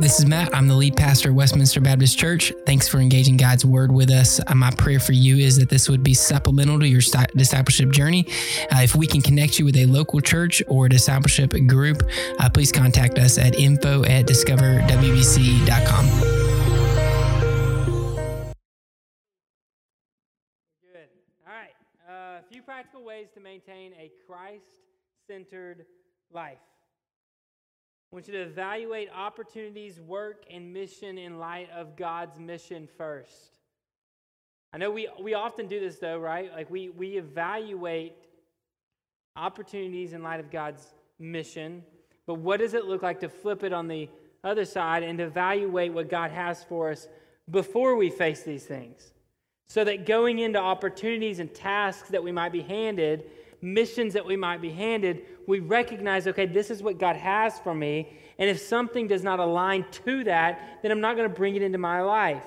This is Matt. I'm the lead pastor of Westminster Baptist Church. Thanks for engaging God's word with us. Uh, my prayer for you is that this would be supplemental to your discipleship journey. Uh, if we can connect you with a local church or discipleship group, uh, please contact us at info at discoverwbc.com. Good. All right. Uh, a few practical ways to maintain a Christ centered life. I want you to evaluate opportunities, work, and mission in light of God's mission first. I know we, we often do this though, right? Like we, we evaluate opportunities in light of God's mission, but what does it look like to flip it on the other side and evaluate what God has for us before we face these things? So that going into opportunities and tasks that we might be handed, missions that we might be handed, we recognize, okay, this is what God has for me. And if something does not align to that, then I'm not going to bring it into my life.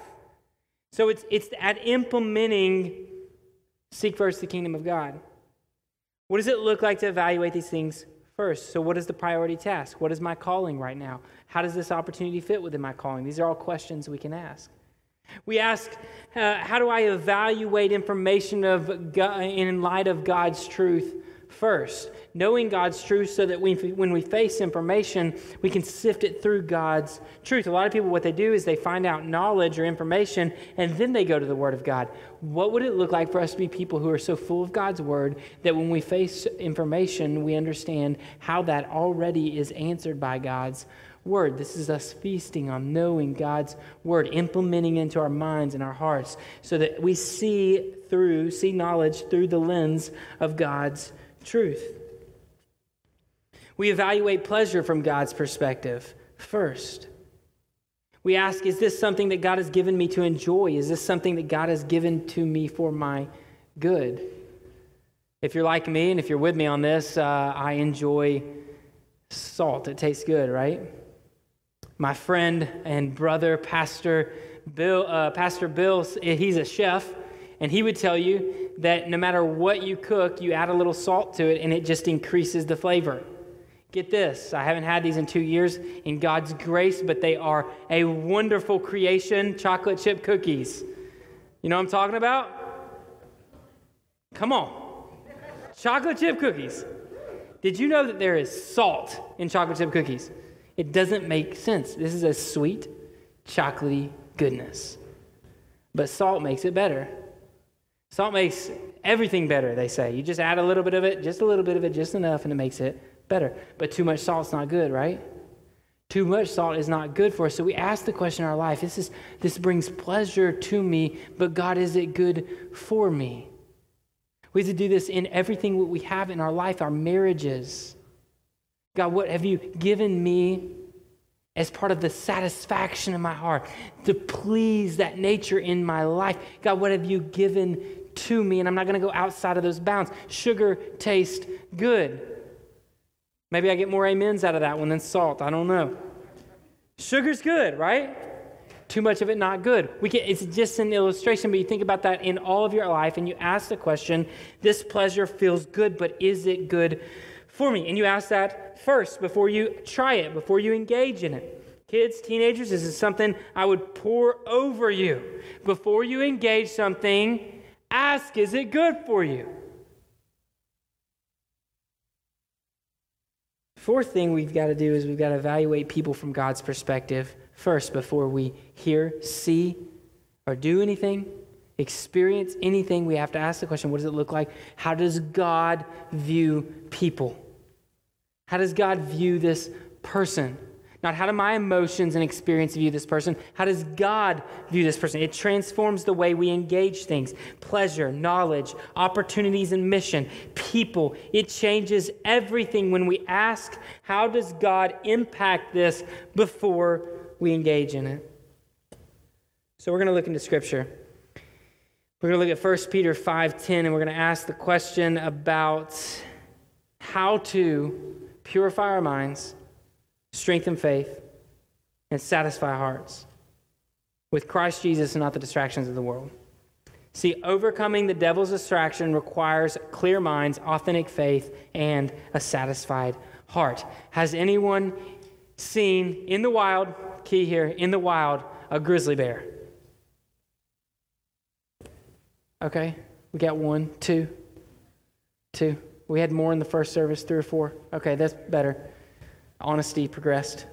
So it's, it's at implementing seek first the kingdom of God. What does it look like to evaluate these things first? So, what is the priority task? What is my calling right now? How does this opportunity fit within my calling? These are all questions we can ask. We ask, uh, how do I evaluate information of God, in light of God's truth first? Knowing God's truth so that we, when we face information, we can sift it through God's truth. A lot of people, what they do is they find out knowledge or information and then they go to the Word of God. What would it look like for us to be people who are so full of God's Word that when we face information, we understand how that already is answered by God's word. This is us feasting on knowing God's word, implementing into our minds and our hearts so that we see through, see knowledge through the lens of God's truth. We evaluate pleasure from God's perspective first. We ask, is this something that God has given me to enjoy? Is this something that God has given to me for my good? If you're like me and if you're with me on this, uh, I enjoy salt. It tastes good, right? My friend and brother, Pastor Bill, uh, Pastor Bill, he's a chef, and he would tell you that no matter what you cook, you add a little salt to it, and it just increases the flavor. Get this, I haven't had these in two years in God's grace, but they are a wonderful creation chocolate chip cookies. You know what I'm talking about? Come on. Chocolate chip cookies. Did you know that there is salt in chocolate chip cookies? It doesn't make sense. This is a sweet, chocolatey goodness. But salt makes it better. Salt makes everything better, they say. You just add a little bit of it, just a little bit of it, just enough, and it makes it better. But too much salt's not good, right? Too much salt is not good for us. So we ask the question in our life this, is, this brings pleasure to me, but God, is it good for me? We have to do this in everything we have in our life, our marriages, God, what have you given me as part of the satisfaction in my heart to please that nature in my life? God, what have you given to me? And I'm not going to go outside of those bounds. Sugar tastes good. Maybe I get more amens out of that one than salt. I don't know. Sugar's good, right? Too much of it not good. We can, it's just an illustration, but you think about that in all of your life and you ask the question this pleasure feels good, but is it good for me? And you ask that first before you try it, before you engage in it. Kids, teenagers, this is something I would pour over you. Before you engage something, ask, is it good for you? Fourth thing we've got to do is we've got to evaluate people from God's perspective first before we hear, see, or do anything, experience anything. We have to ask the question what does it look like? How does God view people? How does God view this person? Not how do my emotions and experience view this person? How does God view this person? It transforms the way we engage things pleasure, knowledge, opportunities, and mission, people. It changes everything when we ask, how does God impact this before we engage in it? So we're going to look into Scripture. We're going to look at 1 Peter 5:10 and we're going to ask the question about how to purify our minds, strengthen faith, and satisfy hearts with Christ Jesus and not the distractions of the world. See, overcoming the devil's distraction requires clear minds, authentic faith, and a satisfied heart. Has anyone seen in the wild, key here in the wild, a grizzly bear. Okay, we got one, two, two. We had more in the first service, three or four. Okay, that's better. Honesty progressed.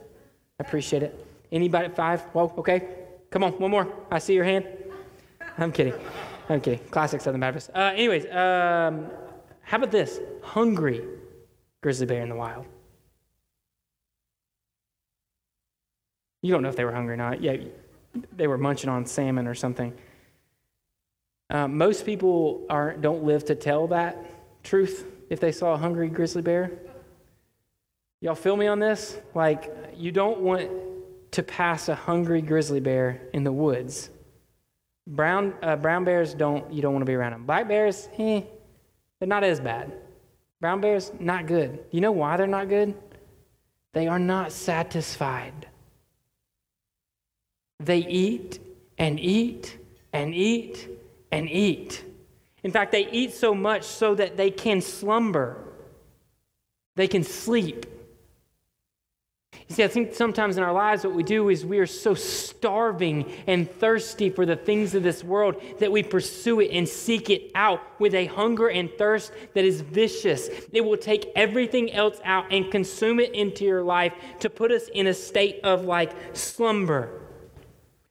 I appreciate it. Anybody at five? Whoa, okay. Come on, one more. I see your hand. I'm kidding. I'm kidding. Classic Southern Baptist. Uh, anyways, um, how about this? Hungry grizzly bear in the wild. You don't know if they were hungry or not. Yeah, they were munching on salmon or something. Uh, most people aren't, don't live to tell that truth if they saw a hungry grizzly bear. Y'all feel me on this? Like, you don't want to pass a hungry grizzly bear in the woods. Brown, uh, brown bears don't, you don't want to be around them. Black bears, eh, they're not as bad. Brown bears, not good. You know why they're not good? They are not satisfied. They eat and eat and eat and eat. In fact, they eat so much so that they can slumber, they can sleep. You see, I think sometimes in our lives, what we do is we are so starving and thirsty for the things of this world that we pursue it and seek it out with a hunger and thirst that is vicious. It will take everything else out and consume it into your life to put us in a state of like slumber.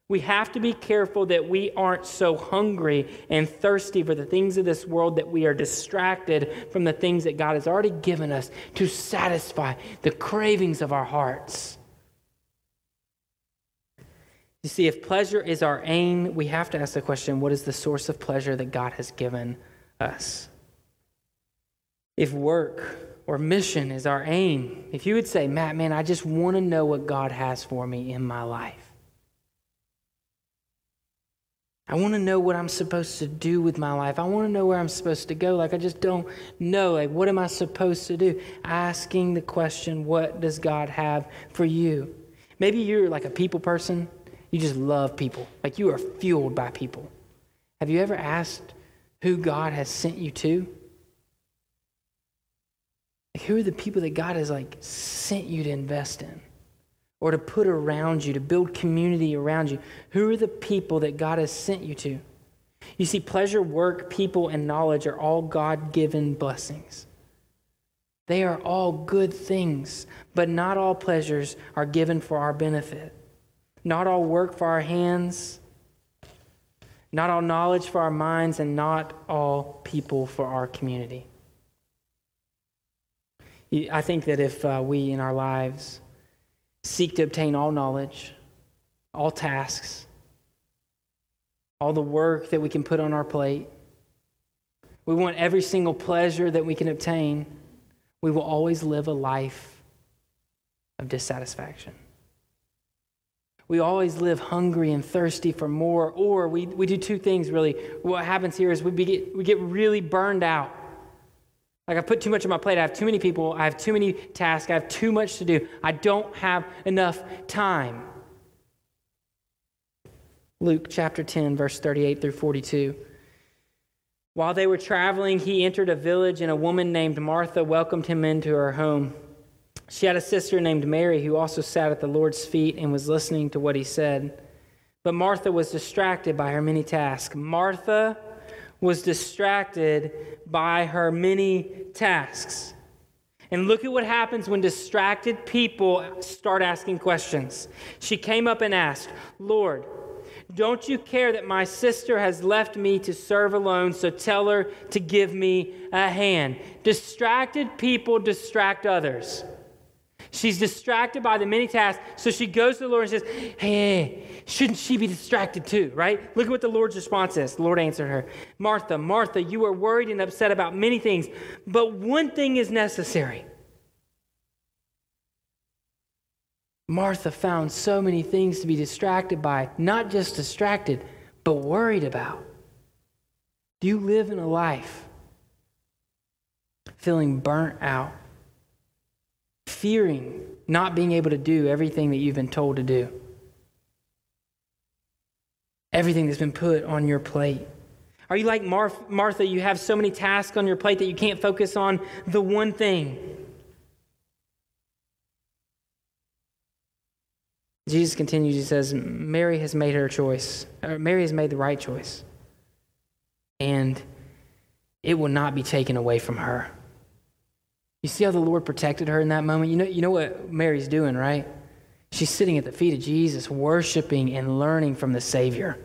We have to be careful that we aren't so hungry and thirsty for the things of this world that we are distracted from the things that God has already given us to satisfy the cravings of our hearts. You see, if pleasure is our aim, we have to ask the question what is the source of pleasure that God has given us? If work or mission is our aim, if you would say, Matt, man, I just want to know what God has for me in my life I want to know what I'm supposed to do with my life. I want to know where I'm supposed to go. Like, I just don't know. Like, what am I supposed to do? Asking the question, what does God have for you? Maybe you're like a people person. You just love people. Like, you are fueled by people. Have you ever asked who God has sent you to? Like, who are the people that God has, like, sent you to invest in? Or to put around you, to build community around you? Who are the people that God has sent you to? You see, pleasure, work, people, and knowledge are all God given blessings. They are all good things, but not all pleasures are given for our benefit. Not all work for our hands, not all knowledge for our minds, and not all people for our community. I think that if uh, we in our lives seek to obtain all knowledge, all tasks, all the work that we can put on our plate. We want every single pleasure that we can obtain. We will always live a life of dissatisfaction. We always live hungry and thirsty for more, or we, we do two things really. What happens here is we we get really burned out. Like I put too much on my plate. I have too many people. I have too many tasks. I have too much to do. I don't have enough time. Luke chapter 10, verse 38 through 42. While they were traveling, he entered a village, and a woman named Martha welcomed him into her home. She had a sister named Mary who also sat at the Lord's feet and was listening to what he said. But Martha was distracted by her many tasks. Martha was distracted by her many tasks. And look at what happens when distracted people start asking questions. She came up and asked, Lord, don't you care that my sister has left me to serve alone, so tell her to give me a hand? Distracted people distract others. She's distracted by the many tasks, so she goes to the Lord and says, Hey, shouldn't she be distracted too, right? Look at what the Lord's response is. The Lord answered her Martha, Martha, you are worried and upset about many things, but one thing is necessary. Martha found so many things to be distracted by, not just distracted, but worried about. Do you live in a life feeling burnt out? Fearing not being able to do everything that you've been told to do. Everything that's been put on your plate. Are you like Mar- Martha? You have so many tasks on your plate that you can't focus on the one thing. Jesus continues, he says, Mary has made her choice. Mary has made the right choice. And it will not be taken away from her. You see how the Lord protected her in that moment? You know, you know what Mary's doing, right? She's sitting at the feet of Jesus, worshiping and learning from the Savior.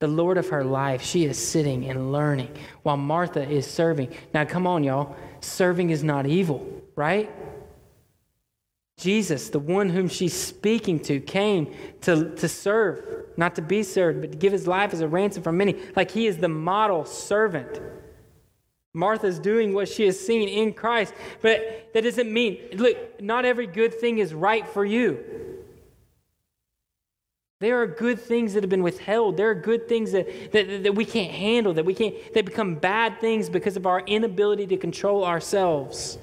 The Lord of her life, she is sitting and learning while Martha is serving. Now, come on, y'all. Serving is not evil, right? Jesus, the one whom she's speaking to, came to, to serve, not to be served, but to give his life as a ransom for many. Like he is the model servant. Martha's doing what she has seen in Christ, but that doesn't mean, look, not every good thing is right for you. There are good things that have been withheld. There are good things that, that, that we can't handle, that we can't, they become bad things because of our inability to control ourselves.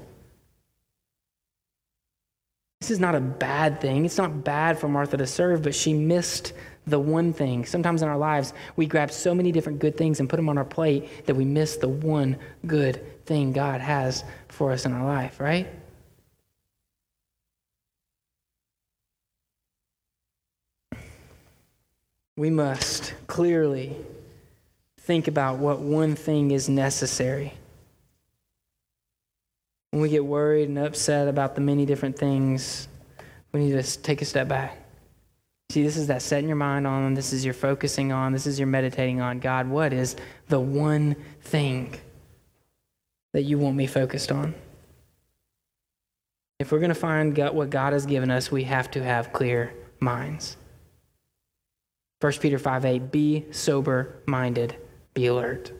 This is not a bad thing. It's not bad for Martha to serve, but she missed the one thing. Sometimes in our lives, we grab so many different good things and put them on our plate that we miss the one good thing God has for us in our life, right? We must clearly think about what one thing is necessary when we get worried and upset about the many different things, we need to take a step back. See, this is that setting your mind on, this is your focusing on, this is your meditating on. God, what is the one thing that you want me focused on? If we're going to find God, what God has given us, we have to have clear minds. 1 Peter 5 8, be sober minded, be alert.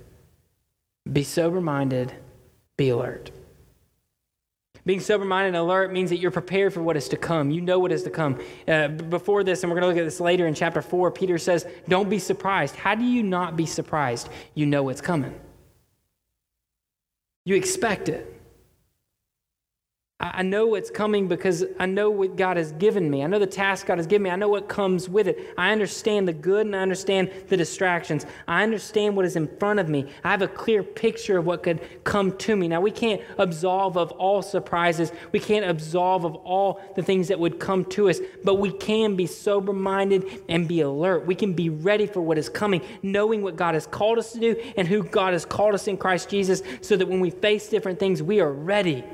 Be sober minded, be alert. Being sober minded and alert means that you're prepared for what is to come. You know what is to come. Uh, before this, and we're going to look at this later in chapter 4, Peter says, Don't be surprised. How do you not be surprised? You know what's coming, you expect it. I know what's coming because I know what God has given me. I know the task God has given me. I know what comes with it. I understand the good and I understand the distractions. I understand what is in front of me. I have a clear picture of what could come to me. Now, we can't absolve of all surprises. We can't absolve of all the things that would come to us, but we can be sober minded and be alert. We can be ready for what is coming, knowing what God has called us to do and who God has called us in Christ Jesus, so that when we face different things, we are ready.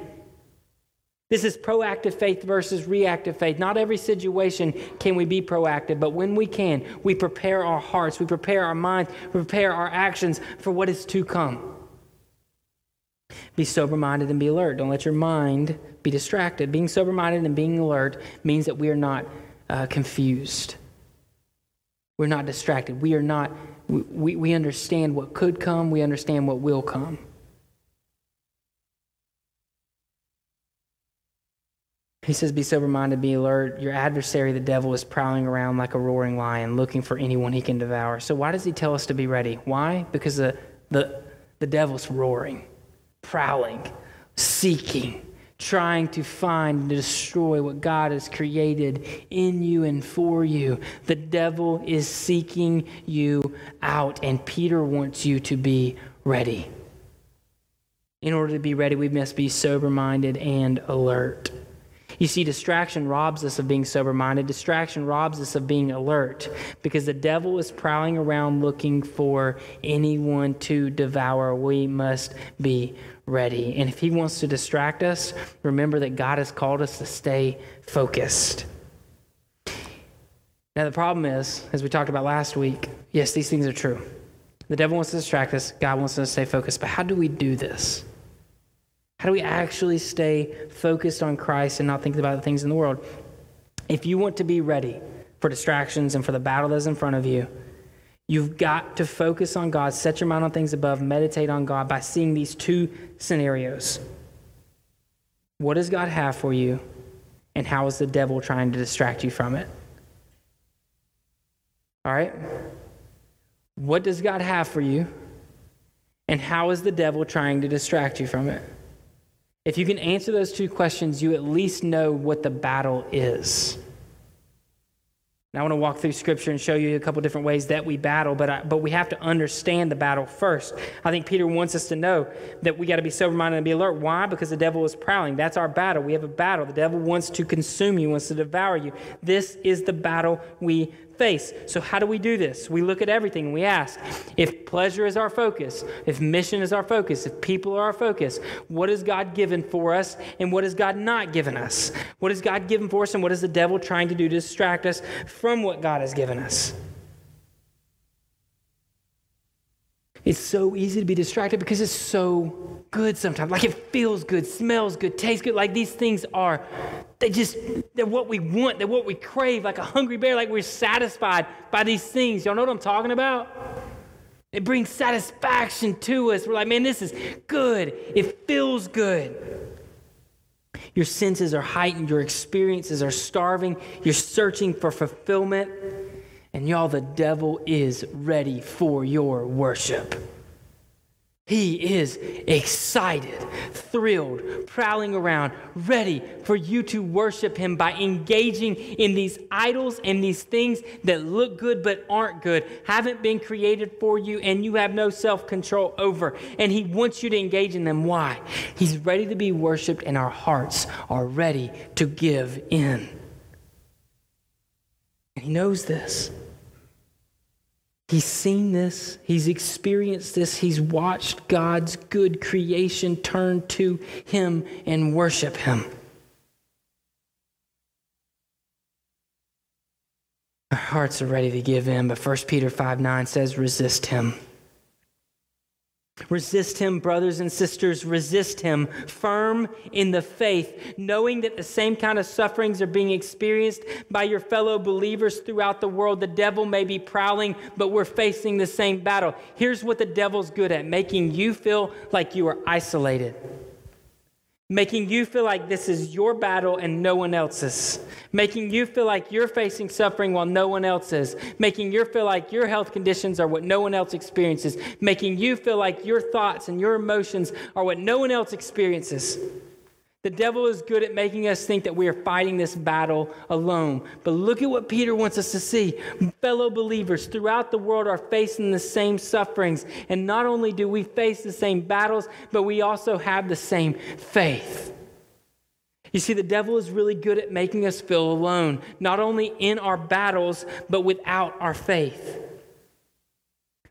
This is proactive faith versus reactive faith. Not every situation can we be proactive, but when we can, we prepare our hearts, we prepare our minds, we prepare our actions for what is to come. Be sober minded and be alert. Don't let your mind be distracted. Being sober minded and being alert means that we are not uh, confused. We're not distracted. We are not, we, we understand what could come, we understand what will come. He says, Be sober minded, be alert. Your adversary, the devil, is prowling around like a roaring lion, looking for anyone he can devour. So, why does he tell us to be ready? Why? Because the, the, the devil's roaring, prowling, seeking, trying to find and destroy what God has created in you and for you. The devil is seeking you out, and Peter wants you to be ready. In order to be ready, we must be sober minded and alert. You see, distraction robs us of being sober minded. Distraction robs us of being alert because the devil is prowling around looking for anyone to devour. We must be ready. And if he wants to distract us, remember that God has called us to stay focused. Now, the problem is, as we talked about last week, yes, these things are true. The devil wants to distract us, God wants us to stay focused. But how do we do this? How do we actually stay focused on Christ and not think about the things in the world? If you want to be ready for distractions and for the battle that's in front of you, you've got to focus on God, set your mind on things above, meditate on God by seeing these two scenarios. What does God have for you, and how is the devil trying to distract you from it? All right? What does God have for you, and how is the devil trying to distract you from it? If you can answer those two questions, you at least know what the battle is. And I want to walk through scripture and show you a couple different ways that we battle, but, I, but we have to understand the battle first. I think Peter wants us to know that we got to be sober minded and be alert. Why? Because the devil is prowling. That's our battle. We have a battle. The devil wants to consume you, wants to devour you. This is the battle we face. So, how do we do this? We look at everything we ask if pleasure is our focus, if mission is our focus, if people are our focus, what is God given for us and what has God not given us? What is God given for us and what is the devil trying to do to distract us from what God has given us? It's so easy to be distracted because it's so good sometimes. Like it feels good, smells good, tastes good. Like these things are, they just, they're what we want, they're what we crave, like a hungry bear, like we're satisfied by these things. Y'all know what I'm talking about? It brings satisfaction to us. We're like, man, this is good. It feels good. Your senses are heightened, your experiences are starving, you're searching for fulfillment. And y'all, the devil is ready for your worship. He is excited, thrilled, prowling around, ready for you to worship him by engaging in these idols and these things that look good but aren't good, haven't been created for you, and you have no self control over. And he wants you to engage in them. Why? He's ready to be worshiped, and our hearts are ready to give in. And he knows this. He's seen this, he's experienced this, he's watched God's good creation turn to him and worship him. Our hearts are ready to give in, but 1 Peter 5 9 says, resist him. Resist him, brothers and sisters. Resist him, firm in the faith, knowing that the same kind of sufferings are being experienced by your fellow believers throughout the world. The devil may be prowling, but we're facing the same battle. Here's what the devil's good at making you feel like you are isolated making you feel like this is your battle and no one else's, making you feel like you're facing suffering while no one else is, making you feel like your health conditions are what no one else experiences, making you feel like your thoughts and your emotions are what no one else experiences. The devil is good at making us think that we are fighting this battle alone. But look at what Peter wants us to see. Fellow believers throughout the world are facing the same sufferings. And not only do we face the same battles, but we also have the same faith. You see, the devil is really good at making us feel alone, not only in our battles, but without our faith.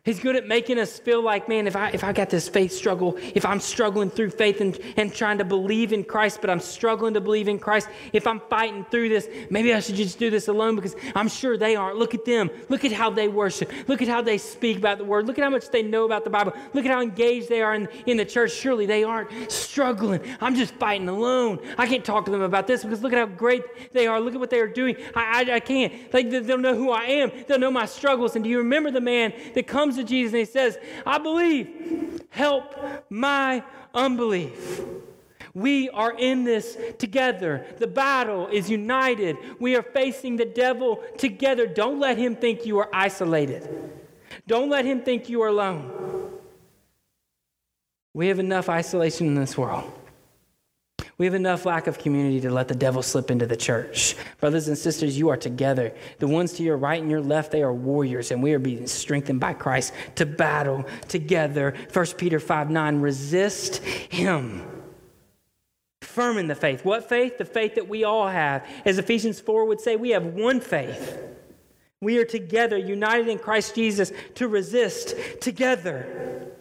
He's good at making us feel like, man, if I, if I got this faith struggle, if I'm struggling through faith and, and trying to believe in Christ, but I'm struggling to believe in Christ, if I'm fighting through this, maybe I should just do this alone because I'm sure they aren't. Look at them. Look at how they worship. Look at how they speak about the word. Look at how much they know about the Bible. Look at how engaged they are in, in the church. Surely they aren't struggling. I'm just fighting alone. I can't talk to them about this because look at how great they are. Look at what they are doing. I, I, I can't. Like, they'll know who I am, they'll know my struggles. And do you remember the man that comes comes to Jesus and he says, I believe, help my unbelief. We are in this together. The battle is united. We are facing the devil together. Don't let him think you are isolated. Don't let him think you are alone. We have enough isolation in this world. We have enough lack of community to let the devil slip into the church. Brothers and sisters, you are together. The ones to your right and your left, they are warriors, and we are being strengthened by Christ to battle together. 1 Peter 5 9, resist him. Firm in the faith. What faith? The faith that we all have. As Ephesians 4 would say, we have one faith. We are together, united in Christ Jesus, to resist together.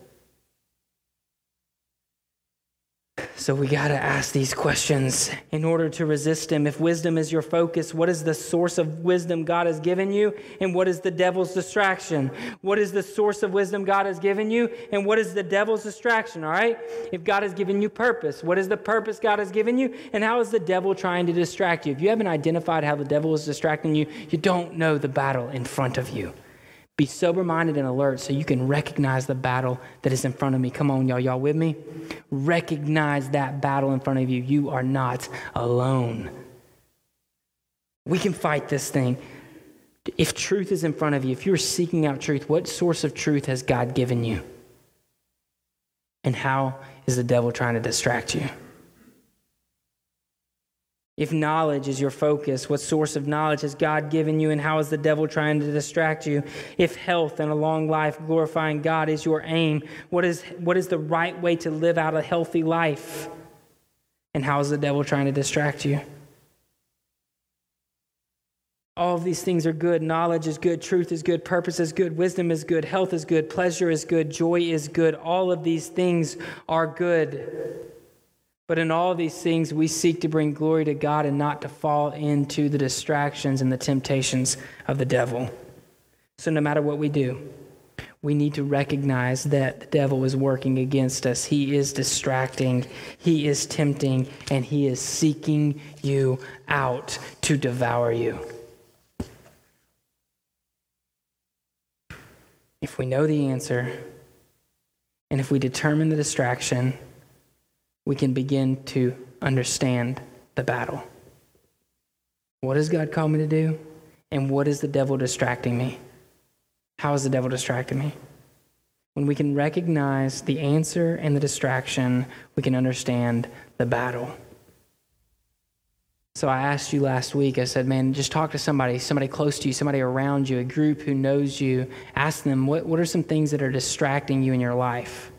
So we got to ask these questions in order to resist him. If wisdom is your focus, what is the source of wisdom God has given you? And what is the devil's distraction? What is the source of wisdom God has given you? And what is the devil's distraction? All right? If God has given you purpose, what is the purpose God has given you? And how is the devil trying to distract you? If you haven't identified how the devil is distracting you, you don't know the battle in front of you. Be sober minded and alert so you can recognize the battle that is in front of me. Come on, y'all. Y'all with me? Recognize that battle in front of you. You are not alone. We can fight this thing. If truth is in front of you, if you're seeking out truth, what source of truth has God given you? And how is the devil trying to distract you? If knowledge is your focus, what source of knowledge has God given you, and how is the devil trying to distract you? If health and a long life glorifying God is your aim, what is, what is the right way to live out a healthy life? And how is the devil trying to distract you? All of these things are good. Knowledge is good. Truth is good. Purpose is good. Wisdom is good. Health is good. Pleasure is good. Joy is good. All of these things are good. But in all these things, we seek to bring glory to God and not to fall into the distractions and the temptations of the devil. So, no matter what we do, we need to recognize that the devil is working against us. He is distracting, he is tempting, and he is seeking you out to devour you. If we know the answer, and if we determine the distraction, we can begin to understand the battle. What does God call me to do? And what is the devil distracting me? How is the devil distracting me? When we can recognize the answer and the distraction, we can understand the battle. So I asked you last week, I said, man, just talk to somebody, somebody close to you, somebody around you, a group who knows you. Ask them, what, what are some things that are distracting you in your life?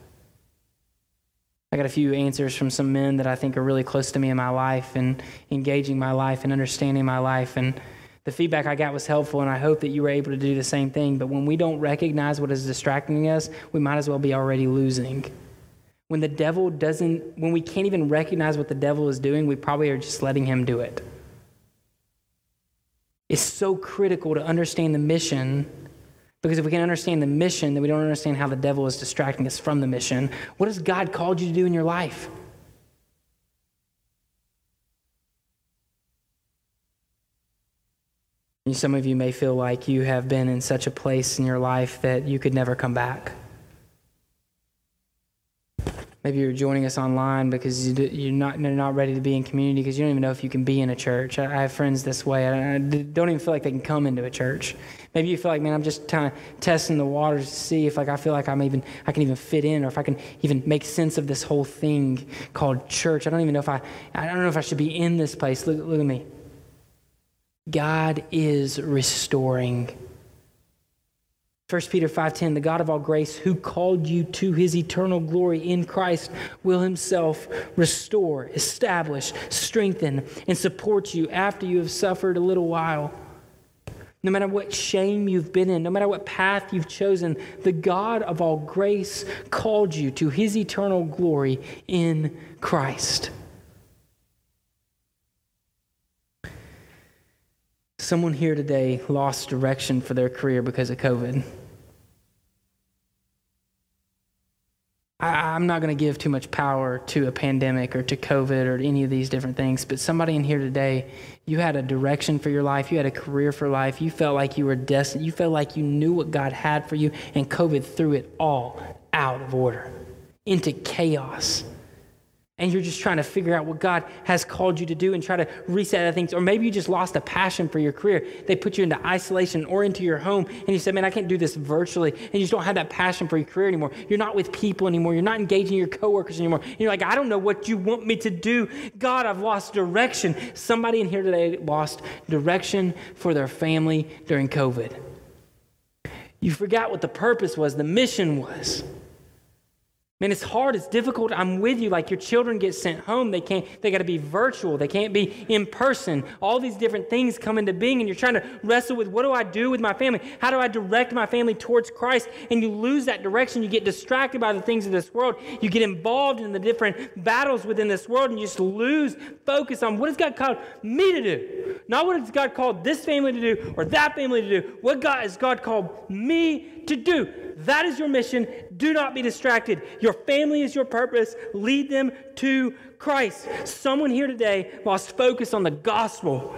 I got a few answers from some men that I think are really close to me in my life and engaging my life and understanding my life. And the feedback I got was helpful, and I hope that you were able to do the same thing. But when we don't recognize what is distracting us, we might as well be already losing. When the devil doesn't, when we can't even recognize what the devil is doing, we probably are just letting him do it. It's so critical to understand the mission because if we can understand the mission, then we don't understand how the devil is distracting us from the mission. What has God called you to do in your life? Some of you may feel like you have been in such a place in your life that you could never come back. Maybe you're joining us online because you're not, you're not ready to be in community because you don't even know if you can be in a church. I have friends this way. I don't even feel like they can come into a church. Maybe you feel like, man, I'm just kind of testing the waters to see if like I feel like I'm even I can even fit in or if I can even make sense of this whole thing called church. I don't even know if I I don't know if I should be in this place. Look, look at me. God is restoring 1 Peter 5:10 The God of all grace who called you to his eternal glory in Christ will himself restore, establish, strengthen and support you after you have suffered a little while. No matter what shame you've been in, no matter what path you've chosen, the God of all grace called you to his eternal glory in Christ. Someone here today lost direction for their career because of COVID. I, am not going to give too much power to a pandemic or to COVID or any of these different things, but somebody in here today, you had a direction for your life, you had a career for life, you felt like you were destined, you felt like you knew what God had for you, and COVID threw it all out of order into chaos and you're just trying to figure out what God has called you to do and try to reset other things. Or maybe you just lost a passion for your career. They put you into isolation or into your home, and you said, Man, I can't do this virtually. And you just don't have that passion for your career anymore. You're not with people anymore. You're not engaging your coworkers anymore. And you're like, I don't know what you want me to do. God, I've lost direction. Somebody in here today lost direction for their family during COVID. You forgot what the purpose was, the mission was. Man, it's hard, it's difficult. I'm with you. Like your children get sent home, they can't, they got to be virtual, they can't be in person. All these different things come into being, and you're trying to wrestle with what do I do with my family? How do I direct my family towards Christ? And you lose that direction. You get distracted by the things of this world. You get involved in the different battles within this world, and you just lose focus on what has God called me to do? Not what has God called this family to do or that family to do. What God has God called me to do. That is your mission. Do not be distracted. Your family is your purpose. Lead them to Christ. Someone here today lost focus on the gospel.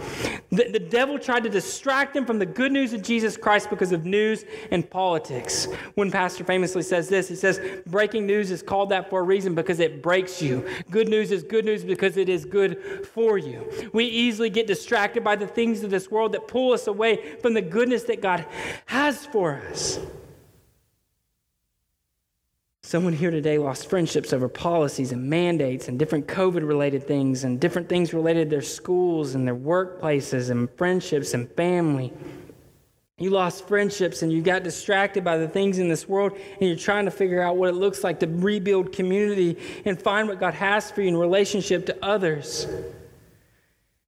The, the, devil tried to distract them from the good news of Jesus Christ because of news and politics. One pastor famously says this he says, Breaking news is called that for a reason because it breaks you. Good news is good news because it is good for you. We easily get distracted by the things of this world that pull us away from the goodness that God has for us. Someone here today lost friendships over policies and mandates and different COVID related things and different things related to their schools and their workplaces and friendships and family. You lost friendships and you got distracted by the things in this world, and you're trying to figure out what it looks like to rebuild community and find what God has for you in relationship to others.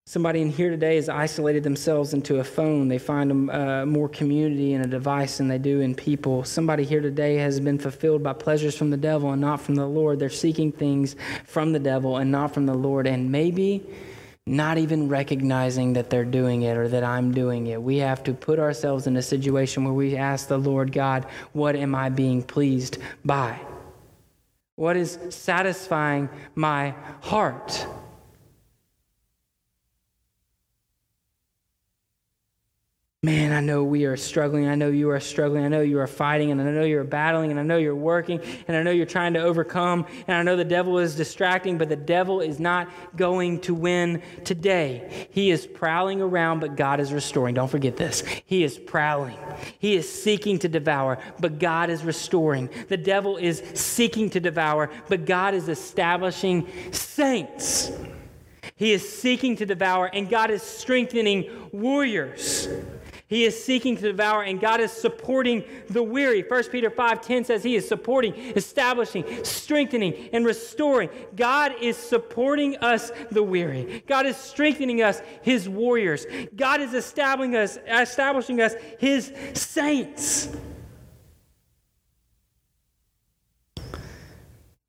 Somebody in here today has isolated themselves into a phone. They find uh, more community in a device than they do in people. Somebody here today has been fulfilled by pleasures from the devil and not from the Lord. They're seeking things from the devil and not from the Lord. And maybe not even recognizing that they're doing it or that I'm doing it. We have to put ourselves in a situation where we ask the Lord God, What am I being pleased by? What is satisfying my heart? Man, I know we are struggling. I know you are struggling. I know you are fighting, and I know you're battling, and I know you're working, and I know you're trying to overcome, and I know the devil is distracting, but the devil is not going to win today. He is prowling around, but God is restoring. Don't forget this. He is prowling. He is seeking to devour, but God is restoring. The devil is seeking to devour, but God is establishing saints. He is seeking to devour, and God is strengthening warriors. He is seeking to devour, and God is supporting the weary. 1 Peter 5:10 says he is supporting, establishing, strengthening, and restoring. God is supporting us, the weary. God is strengthening us, his warriors. God is establishing us, establishing us, his saints.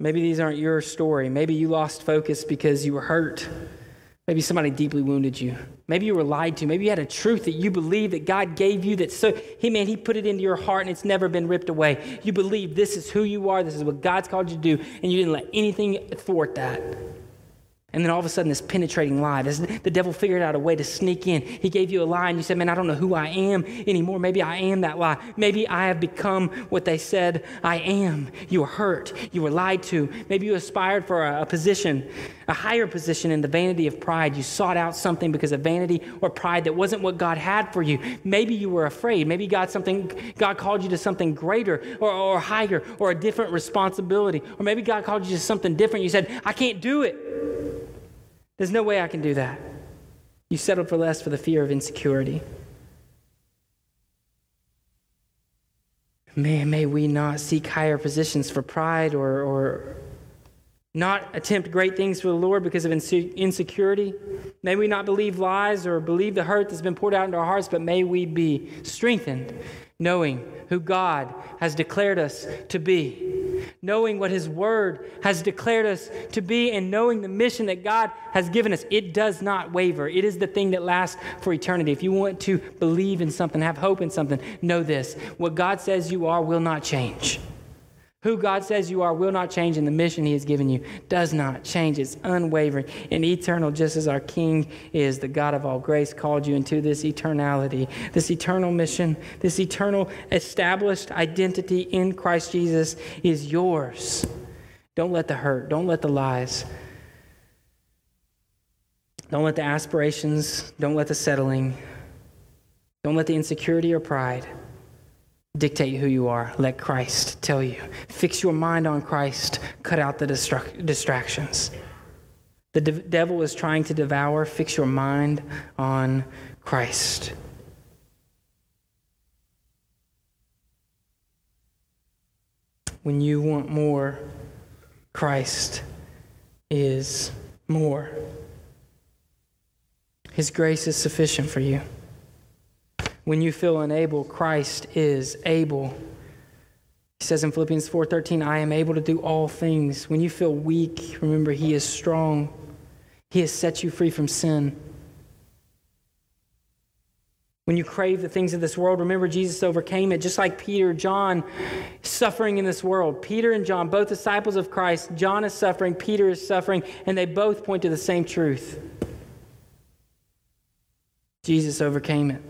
Maybe these aren't your story. Maybe you lost focus because you were hurt. Maybe somebody deeply wounded you. Maybe you were lied to. Maybe you had a truth that you believe that God gave you that so, he man, He put it into your heart and it's never been ripped away. You believe this is who you are, this is what God's called you to do, and you didn't let anything thwart that. And then all of a sudden, this penetrating lie. This, the devil figured out a way to sneak in. He gave you a lie, and you said, Man, I don't know who I am anymore. Maybe I am that lie. Maybe I have become what they said I am. You were hurt. You were lied to. Maybe you aspired for a, a position, a higher position in the vanity of pride. You sought out something because of vanity or pride that wasn't what God had for you. Maybe you were afraid. Maybe God, something, God called you to something greater or, or higher or a different responsibility. Or maybe God called you to something different. You said, I can't do it. There's no way I can do that. You settled for less for the fear of insecurity. May, may we not seek higher positions for pride or, or not attempt great things for the Lord because of insecurity. May we not believe lies or believe the hurt that's been poured out into our hearts, but may we be strengthened knowing who God has declared us to be knowing what His Word has declared us to be, and knowing the mission that God has given us. It does not waver. It is the thing that lasts for eternity. If you want to believe in something, have hope in something, know this what God says you are will not change. Who God says you are will not change, and the mission He has given you does not change. It's unwavering and eternal, just as our King is, the God of all grace, called you into this eternality, this eternal mission, this eternal established identity in Christ Jesus is yours. Don't let the hurt, don't let the lies, don't let the aspirations, don't let the settling, don't let the insecurity or pride dictate who you are. Let Christ tell you. Fix your mind on Christ. Cut out the distractions. The de- devil is trying to devour. Fix your mind on Christ. When you want more, Christ is more. His grace is sufficient for you. When you feel unable, Christ is able. He says in Philippians 4:13, "I am able to do all things." When you feel weak, remember he is strong. He has set you free from sin. When you crave the things of this world, remember Jesus overcame it, just like Peter, John, suffering in this world. Peter and John, both disciples of Christ, John is suffering, Peter is suffering, and they both point to the same truth. Jesus overcame it.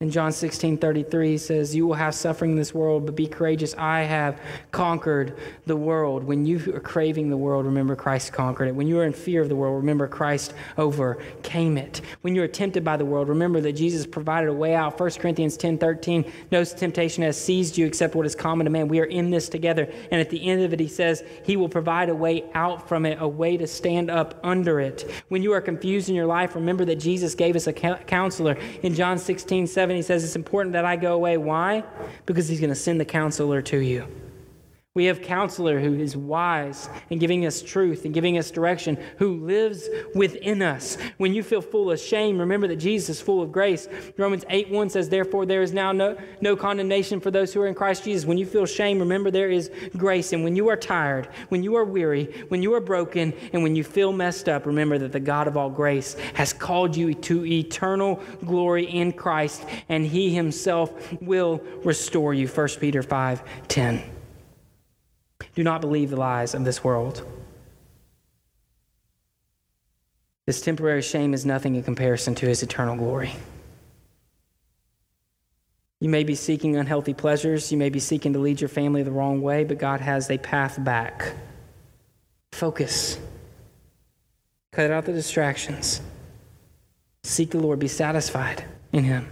In John 16 33, he says, You will have suffering in this world, but be courageous. I have conquered the world. When you are craving the world, remember Christ conquered it. When you are in fear of the world, remember Christ overcame it. When you are tempted by the world, remember that Jesus provided a way out. 1 Corinthians 10 13, no temptation has seized you except what is common to man. We are in this together. And at the end of it, he says, He will provide a way out from it, a way to stand up under it. When you are confused in your life, remember that Jesus gave us a counselor. In John 16 7, 7, he says, It's important that I go away. Why? Because he's going to send the counselor to you. We have counselor who is wise and giving us truth and giving us direction, who lives within us. When you feel full of shame, remember that Jesus is full of grace. Romans 8 1 says, Therefore, there is now no, no condemnation for those who are in Christ Jesus. When you feel shame, remember there is grace. And when you are tired, when you are weary, when you are broken, and when you feel messed up, remember that the God of all grace has called you to eternal glory in Christ, and he himself will restore you. 1 Peter 5 10. Do not believe the lies of this world. This temporary shame is nothing in comparison to his eternal glory. You may be seeking unhealthy pleasures. You may be seeking to lead your family the wrong way, but God has a path back. Focus. Cut out the distractions. Seek the Lord. Be satisfied in Him.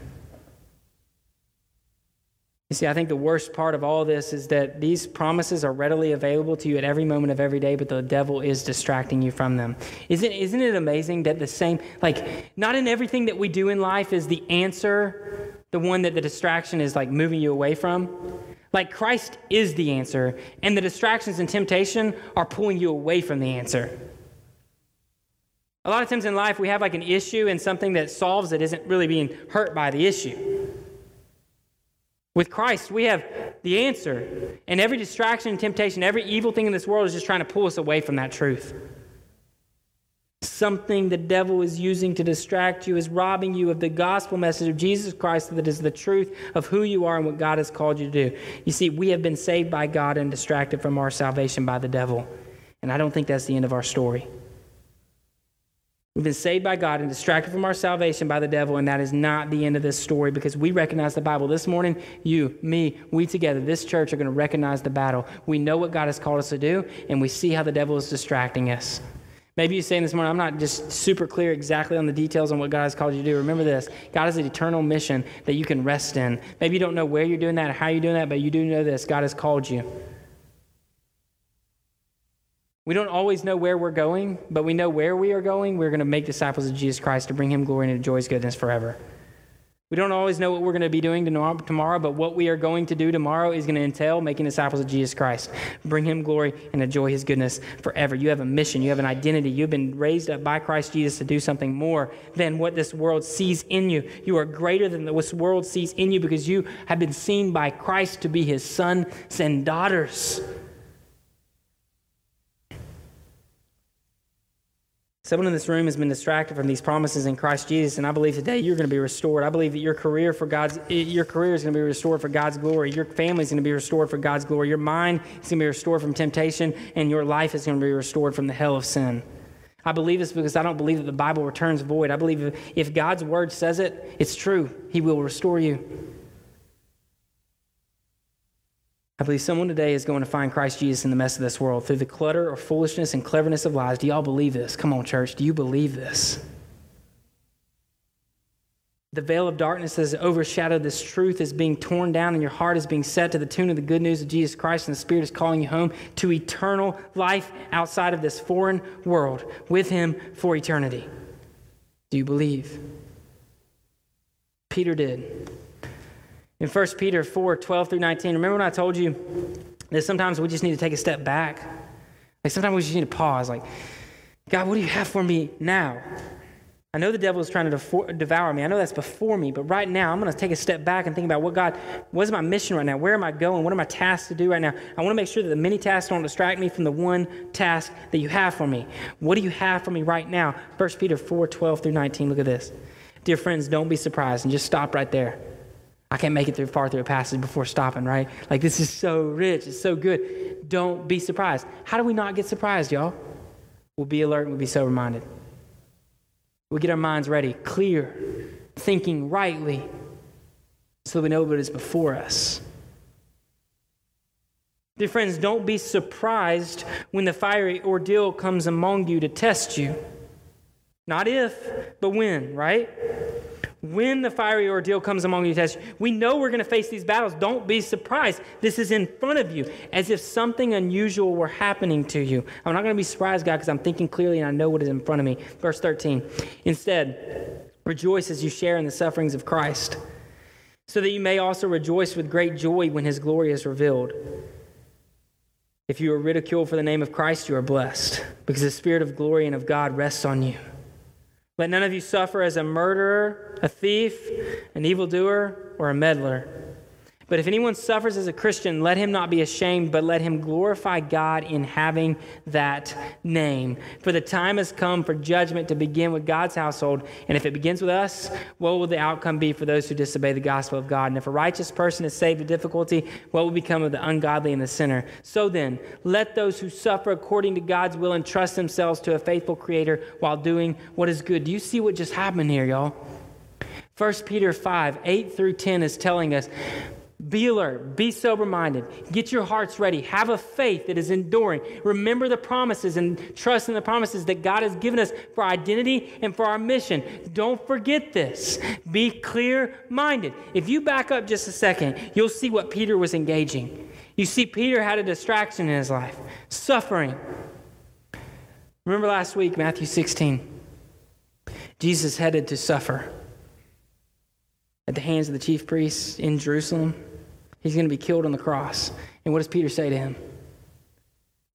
You see, I think the worst part of all this is that these promises are readily available to you at every moment of every day, but the devil is distracting you from them. Isn't, isn't it amazing that the same, like, not in everything that we do in life is the answer the one that the distraction is like moving you away from? Like, Christ is the answer, and the distractions and temptation are pulling you away from the answer. A lot of times in life, we have like an issue and something that solves it isn't really being hurt by the issue. With Christ, we have the answer. And every distraction and temptation, every evil thing in this world is just trying to pull us away from that truth. Something the devil is using to distract you is robbing you of the gospel message of Jesus Christ that is the truth of who you are and what God has called you to do. You see, we have been saved by God and distracted from our salvation by the devil. And I don't think that's the end of our story. We've been saved by God and distracted from our salvation by the devil, and that is not the end of this story because we recognize the Bible. This morning, you, me, we together, this church are going to recognize the battle. We know what God has called us to do, and we see how the devil is distracting us. Maybe you're saying this morning, I'm not just super clear exactly on the details on what God has called you to do. Remember this God has an eternal mission that you can rest in. Maybe you don't know where you're doing that or how you're doing that, but you do know this God has called you. We don't always know where we're going, but we know where we are going. We're going to make disciples of Jesus Christ to bring him glory and enjoy his goodness forever. We don't always know what we're going to be doing tomorrow, but what we are going to do tomorrow is going to entail making disciples of Jesus Christ. Bring him glory and enjoy his goodness forever. You have a mission, you have an identity. You've been raised up by Christ Jesus to do something more than what this world sees in you. You are greater than what this world sees in you because you have been seen by Christ to be his sons and daughters. Someone in this room has been distracted from these promises in Christ Jesus, and I believe today you're going to be restored. I believe that your career for God's your career is going to be restored for God's glory. Your family is going to be restored for God's glory. Your mind is going to be restored from temptation, and your life is going to be restored from the hell of sin. I believe this because I don't believe that the Bible returns void. I believe if God's word says it, it's true. He will restore you. I believe someone today is going to find Christ Jesus in the mess of this world through the clutter or foolishness and cleverness of lies. Do y'all believe this? Come on, church. Do you believe this? The veil of darkness has overshadowed this truth is being torn down, and your heart is being set to the tune of the good news of Jesus Christ, and the Spirit is calling you home to eternal life outside of this foreign world with Him for eternity. Do you believe? Peter did. In 1 Peter 4 12 through 19, remember when I told you that sometimes we just need to take a step back? Like sometimes we just need to pause, like, God, what do you have for me now? I know the devil is trying to devour me. I know that's before me, but right now I'm going to take a step back and think about what God, what is my mission right now? Where am I going? What are my tasks to do right now? I want to make sure that the many tasks don't distract me from the one task that you have for me. What do you have for me right now? 1 Peter 4 12 through 19. Look at this. Dear friends, don't be surprised and just stop right there. I can't make it through far through a passage before stopping, right? Like this is so rich, it's so good. Don't be surprised. How do we not get surprised, y'all? We'll be alert and we'll be sober minded. We'll get our minds ready, clear, thinking rightly. so we know what is before us. Dear friends, don't be surprised when the fiery ordeal comes among you to test you. Not if, but when, right? When the fiery ordeal comes among you test. We know we're going to face these battles. Don't be surprised. This is in front of you, as if something unusual were happening to you. I'm not going to be surprised, God, because I'm thinking clearly and I know what is in front of me. Verse 13. Instead, rejoice as you share in the sufferings of Christ, so that you may also rejoice with great joy when his glory is revealed. If you are ridiculed for the name of Christ, you are blessed, because the Spirit of glory and of God rests on you. Let none of you suffer as a murderer, a thief, an evildoer, or a meddler. But if anyone suffers as a Christian, let him not be ashamed, but let him glorify God in having that name. For the time has come for judgment to begin with God's household. And if it begins with us, what will the outcome be for those who disobey the gospel of God? And if a righteous person is saved with difficulty, what will become of the ungodly and the sinner? So then, let those who suffer according to God's will entrust themselves to a faithful Creator while doing what is good. Do you see what just happened here, y'all? 1 Peter 5, 8 through 10 is telling us be alert, be sober minded, get your hearts ready, have a faith that is enduring. Remember the promises and trust in the promises that God has given us for identity and for our mission. Don't forget this. Be clear minded. If you back up just a second, you'll see what Peter was engaging. You see, Peter had a distraction in his life suffering. Remember last week, Matthew 16, Jesus headed to suffer at the hands of the chief priests in Jerusalem. He's going to be killed on the cross. And what does Peter say to him?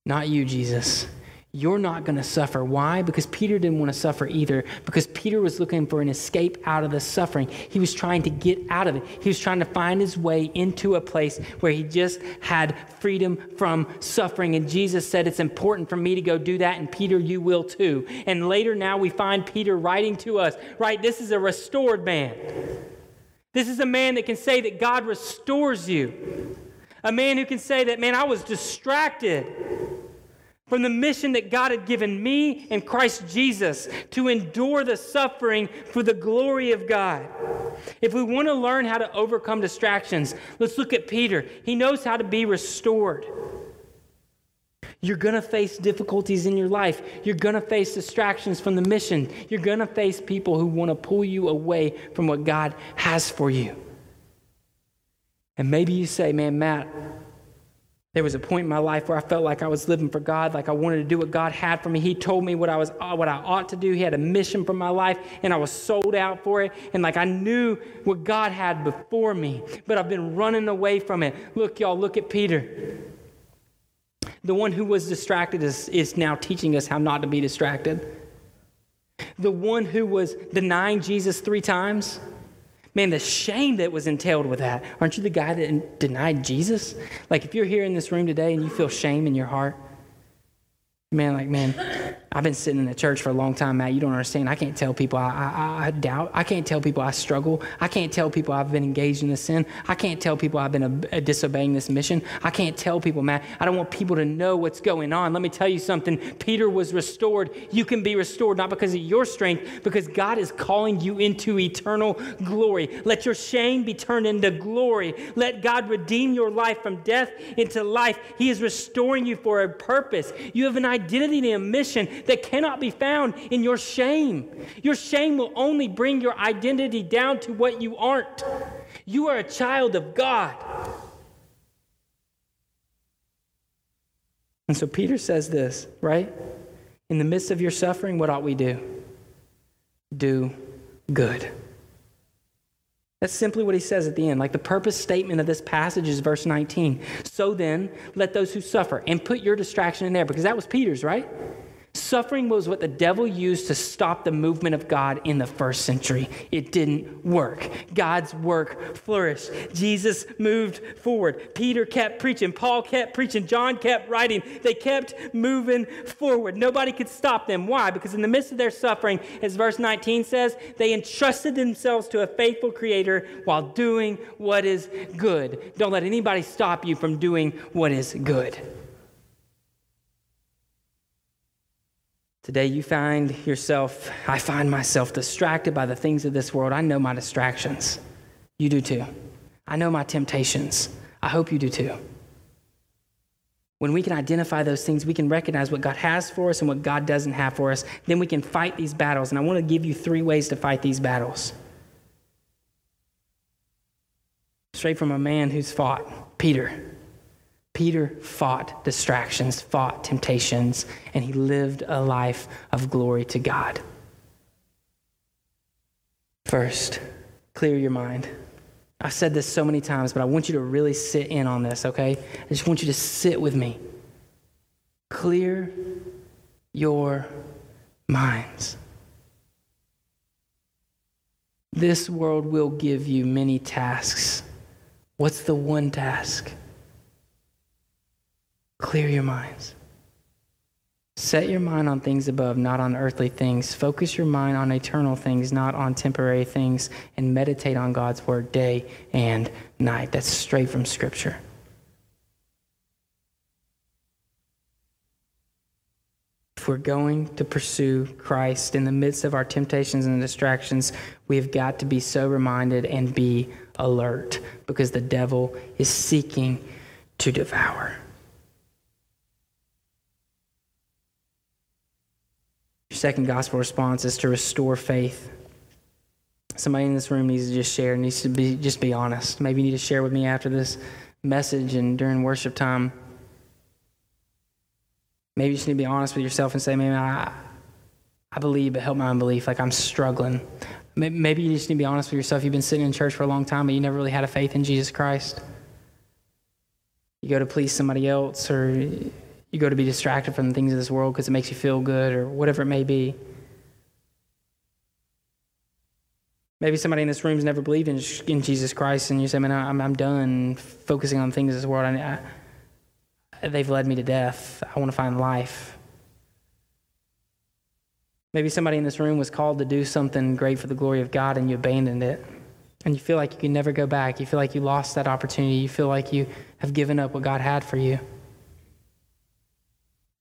Not you, Jesus. You're not going to suffer. Why? Because Peter didn't want to suffer either. Because Peter was looking for an escape out of the suffering. He was trying to get out of it. He was trying to find his way into a place where he just had freedom from suffering. And Jesus said, It's important for me to go do that. And Peter, you will too. And later now we find Peter writing to us, right? This is a restored man. This is a man that can say that God restores you. A man who can say that, man, I was distracted from the mission that God had given me and Christ Jesus to endure the suffering for the glory of God. If we want to learn how to overcome distractions, let's look at Peter. He knows how to be restored. You're going to face difficulties in your life. You're going to face distractions from the mission. You're going to face people who want to pull you away from what God has for you. And maybe you say, man, Matt, there was a point in my life where I felt like I was living for God, like I wanted to do what God had for me. He told me what I was what I ought to do. He had a mission for my life and I was sold out for it and like I knew what God had before me, but I've been running away from it. Look y'all, look at Peter. The one who was distracted is, is now teaching us how not to be distracted. The one who was denying Jesus three times, man, the shame that was entailed with that. Aren't you the guy that denied Jesus? Like, if you're here in this room today and you feel shame in your heart, man, like, man, I've been sitting in the church for a long time, Matt. You don't understand. I can't tell people I, I, I, doubt. I can't tell people I struggle. I can't tell people I've been engaged in this sin. I can't tell people I've been a, a disobeying this mission. I can't tell people, Matt. I don't want people to know what's going on. Let me tell you something. Peter was restored. You can be restored not because of your strength, because God is calling you into eternal glory. Let your shame be turned into glory. Let God redeem your life from death into life. He is restoring you for a purpose. You have an identity and mission that cannot be found in your shame. Your shame will only bring your identity down to what you aren't. You are a child of God. And so Peter says this, right? In the midst of your suffering, what ought we do? Do good. That's simply what he says at the end. Like the purpose statement of this passage is verse 19. So then, let those who suffer, and put your distraction in there, because that was Peter's, right? Suffering was what the devil used to stop the movement of God in the first century. It didn't work. God's work flourished. Jesus moved forward. Peter kept preaching. Paul kept preaching. John kept writing. They kept moving forward. Nobody could stop them. Why? Because in the midst of their suffering, as verse 19 says, they entrusted themselves to a faithful creator while doing what is good. Don't let anybody stop you from doing what is good. Today, you find yourself, I find myself distracted by the things of this world. I know my distractions. You do too. I know my temptations. I hope you do too. When we can identify those things, we can recognize what God has for us and what God doesn't have for us. Then we can fight these battles. And I want to give you three ways to fight these battles. Straight from a man who's fought, Peter. Peter fought distractions, fought temptations, and he lived a life of glory to God. First, clear your mind. I've said this so many times, but I want you to really sit in on this, okay? I just want you to sit with me. Clear your minds. This world will give you many tasks. What's the one task? Clear your minds. Set your mind on things above, not on earthly things. Focus your mind on eternal things, not on temporary things, and meditate on God's word day and night. That's straight from Scripture. If we're going to pursue Christ in the midst of our temptations and distractions, we've got to be sober minded and be alert because the devil is seeking to devour. Second gospel response is to restore faith. Somebody in this room needs to just share, needs to be just be honest. Maybe you need to share with me after this message and during worship time. Maybe you just need to be honest with yourself and say, man, I, I believe, but help my unbelief. Like I'm struggling. Maybe you just need to be honest with yourself. You've been sitting in church for a long time, but you never really had a faith in Jesus Christ. You go to please somebody else, or you go to be distracted from the things of this world because it makes you feel good or whatever it may be. Maybe somebody in this room has never believed in, in Jesus Christ, and you say, Man, I'm, I'm done focusing on things of this world. I, I, they've led me to death. I want to find life. Maybe somebody in this room was called to do something great for the glory of God, and you abandoned it. And you feel like you can never go back. You feel like you lost that opportunity. You feel like you have given up what God had for you.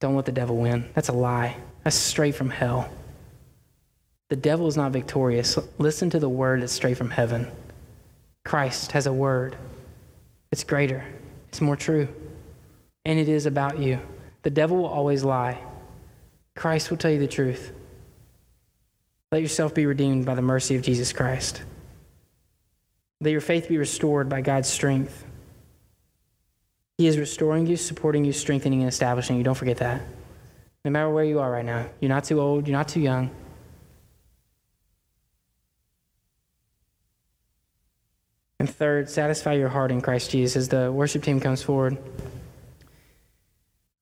Don't let the devil win. That's a lie. That's straight from hell. The devil is not victorious. Listen to the word that's straight from heaven. Christ has a word. It's greater, it's more true. And it is about you. The devil will always lie. Christ will tell you the truth. Let yourself be redeemed by the mercy of Jesus Christ. Let your faith be restored by God's strength. He is restoring you, supporting you, strengthening, and establishing you. Don't forget that. No matter where you are right now, you're not too old, you're not too young. And third, satisfy your heart in Christ Jesus. As the worship team comes forward,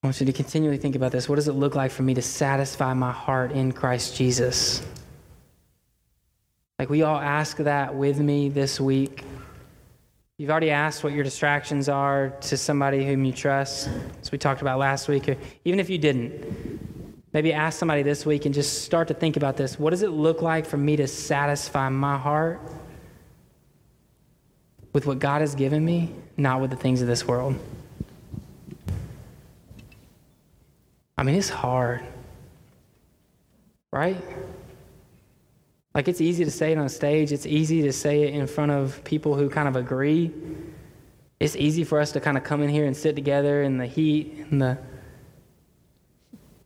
I want you to continually think about this. What does it look like for me to satisfy my heart in Christ Jesus? Like we all ask that with me this week. You've already asked what your distractions are to somebody whom you trust, as we talked about last week. Even if you didn't, maybe ask somebody this week and just start to think about this. What does it look like for me to satisfy my heart with what God has given me, not with the things of this world? I mean, it's hard, right? Like it's easy to say it on stage, it's easy to say it in front of people who kind of agree. It's easy for us to kind of come in here and sit together in the heat in the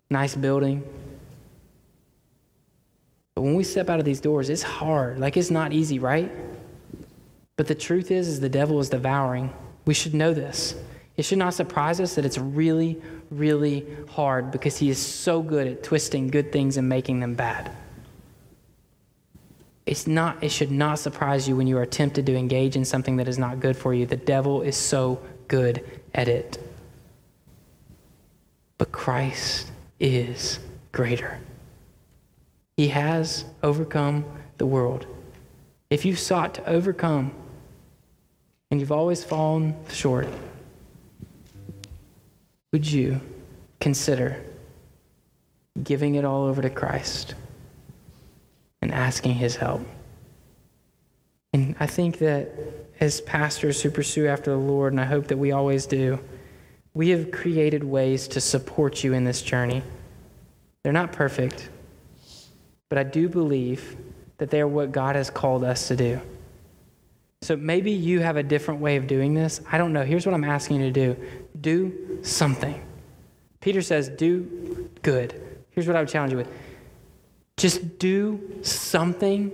nice building. But when we step out of these doors, it's hard. Like it's not easy, right? But the truth is is the devil is devouring. We should know this. It should not surprise us that it's really really hard because he is so good at twisting good things and making them bad it's not it should not surprise you when you are tempted to engage in something that is not good for you. The devil is so good at it. But christ is greater. He has overcome the world. If you've sought to overcome and you've always fallen short would you consider giving it all over to christ and asking his help. And I think that as pastors who pursue after the Lord, and I hope that we always do, we have created ways to support you in this journey. They're not perfect, but I do believe that they are what God has called us to do. So maybe you have a different way of doing this. I don't know. Here's what I'm asking you to do do something. Peter says, do good. Here's what I would challenge you with just do something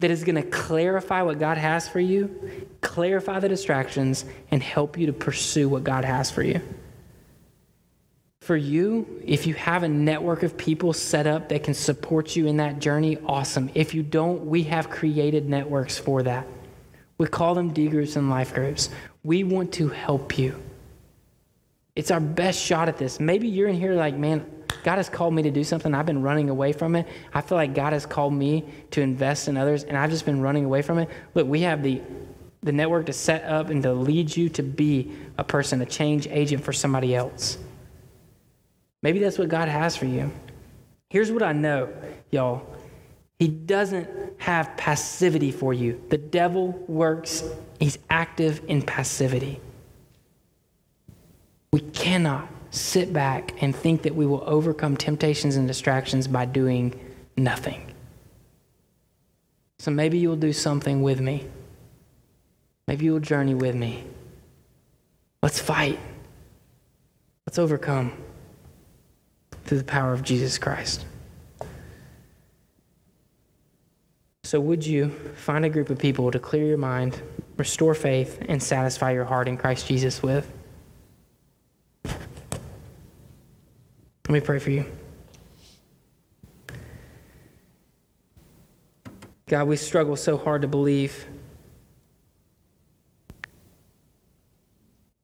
that is going to clarify what God has for you, clarify the distractions, and help you to pursue what God has for you. For you, if you have a network of people set up that can support you in that journey, awesome. If you don't, we have created networks for that. We call them D groups and life groups. We want to help you. It's our best shot at this. Maybe you're in here like, man, God has called me to do something. I've been running away from it. I feel like God has called me to invest in others, and I've just been running away from it. Look, we have the the network to set up and to lead you to be a person, a change agent for somebody else. Maybe that's what God has for you. Here's what I know, y'all. He doesn't have passivity for you. The devil works, he's active in passivity. We cannot sit back and think that we will overcome temptations and distractions by doing nothing. So maybe you'll do something with me. Maybe you'll journey with me. Let's fight. Let's overcome through the power of Jesus Christ. So, would you find a group of people to clear your mind, restore faith, and satisfy your heart in Christ Jesus with? Let me pray for you. God, we struggle so hard to believe.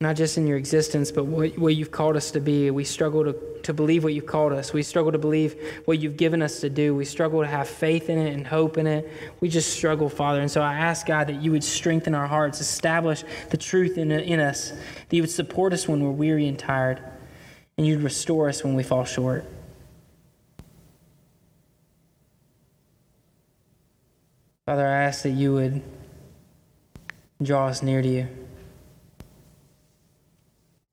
Not just in your existence, but what, what you've called us to be. We struggle to, to believe what you've called us. We struggle to believe what you've given us to do. We struggle to have faith in it and hope in it. We just struggle, Father. And so I ask, God, that you would strengthen our hearts, establish the truth in, in us, that you would support us when we're weary and tired and you'd restore us when we fall short. Father, I ask that you would draw us near to you.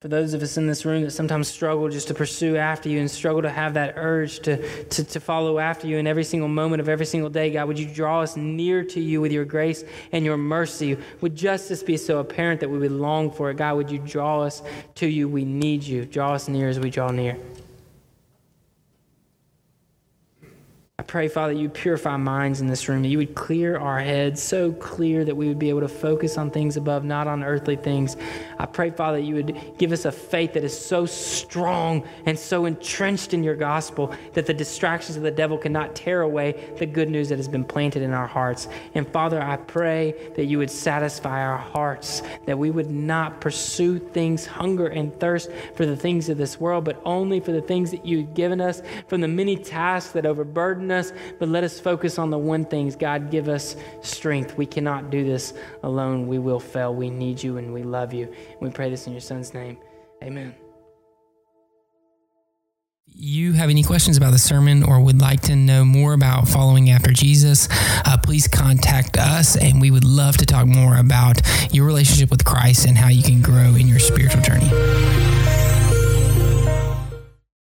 For those of us in this room that sometimes struggle just to pursue after you and struggle to have that urge to, to, to, follow after you in every single moment of every single day, God, would you draw us near to you with your grace and your mercy? Would justice be so apparent that we would long for it? God, would you draw us to you? We need you. Draw us near as we draw near. Pray, Father, you purify minds in this room, that you would clear our heads so clear that we would be able to focus on things above, not on earthly things. I pray, Father, you would give us a faith that is so strong and so entrenched in your gospel that the distractions of the devil cannot tear away the good news that has been planted in our hearts. And Father, I pray that you would satisfy our hearts, that we would not pursue things, hunger and thirst for the things of this world, but only for the things that you've given us from the many tasks that overburden burden us, but let us focus on the one things. God, give us strength. We cannot do this alone. We will fail. We need you and we love you. We pray this in your son's name. Amen. You have any questions about the sermon or would like to know more about following after Jesus, uh, please contact us and we would love to talk more about your relationship with Christ and how you can grow in your spiritual journey.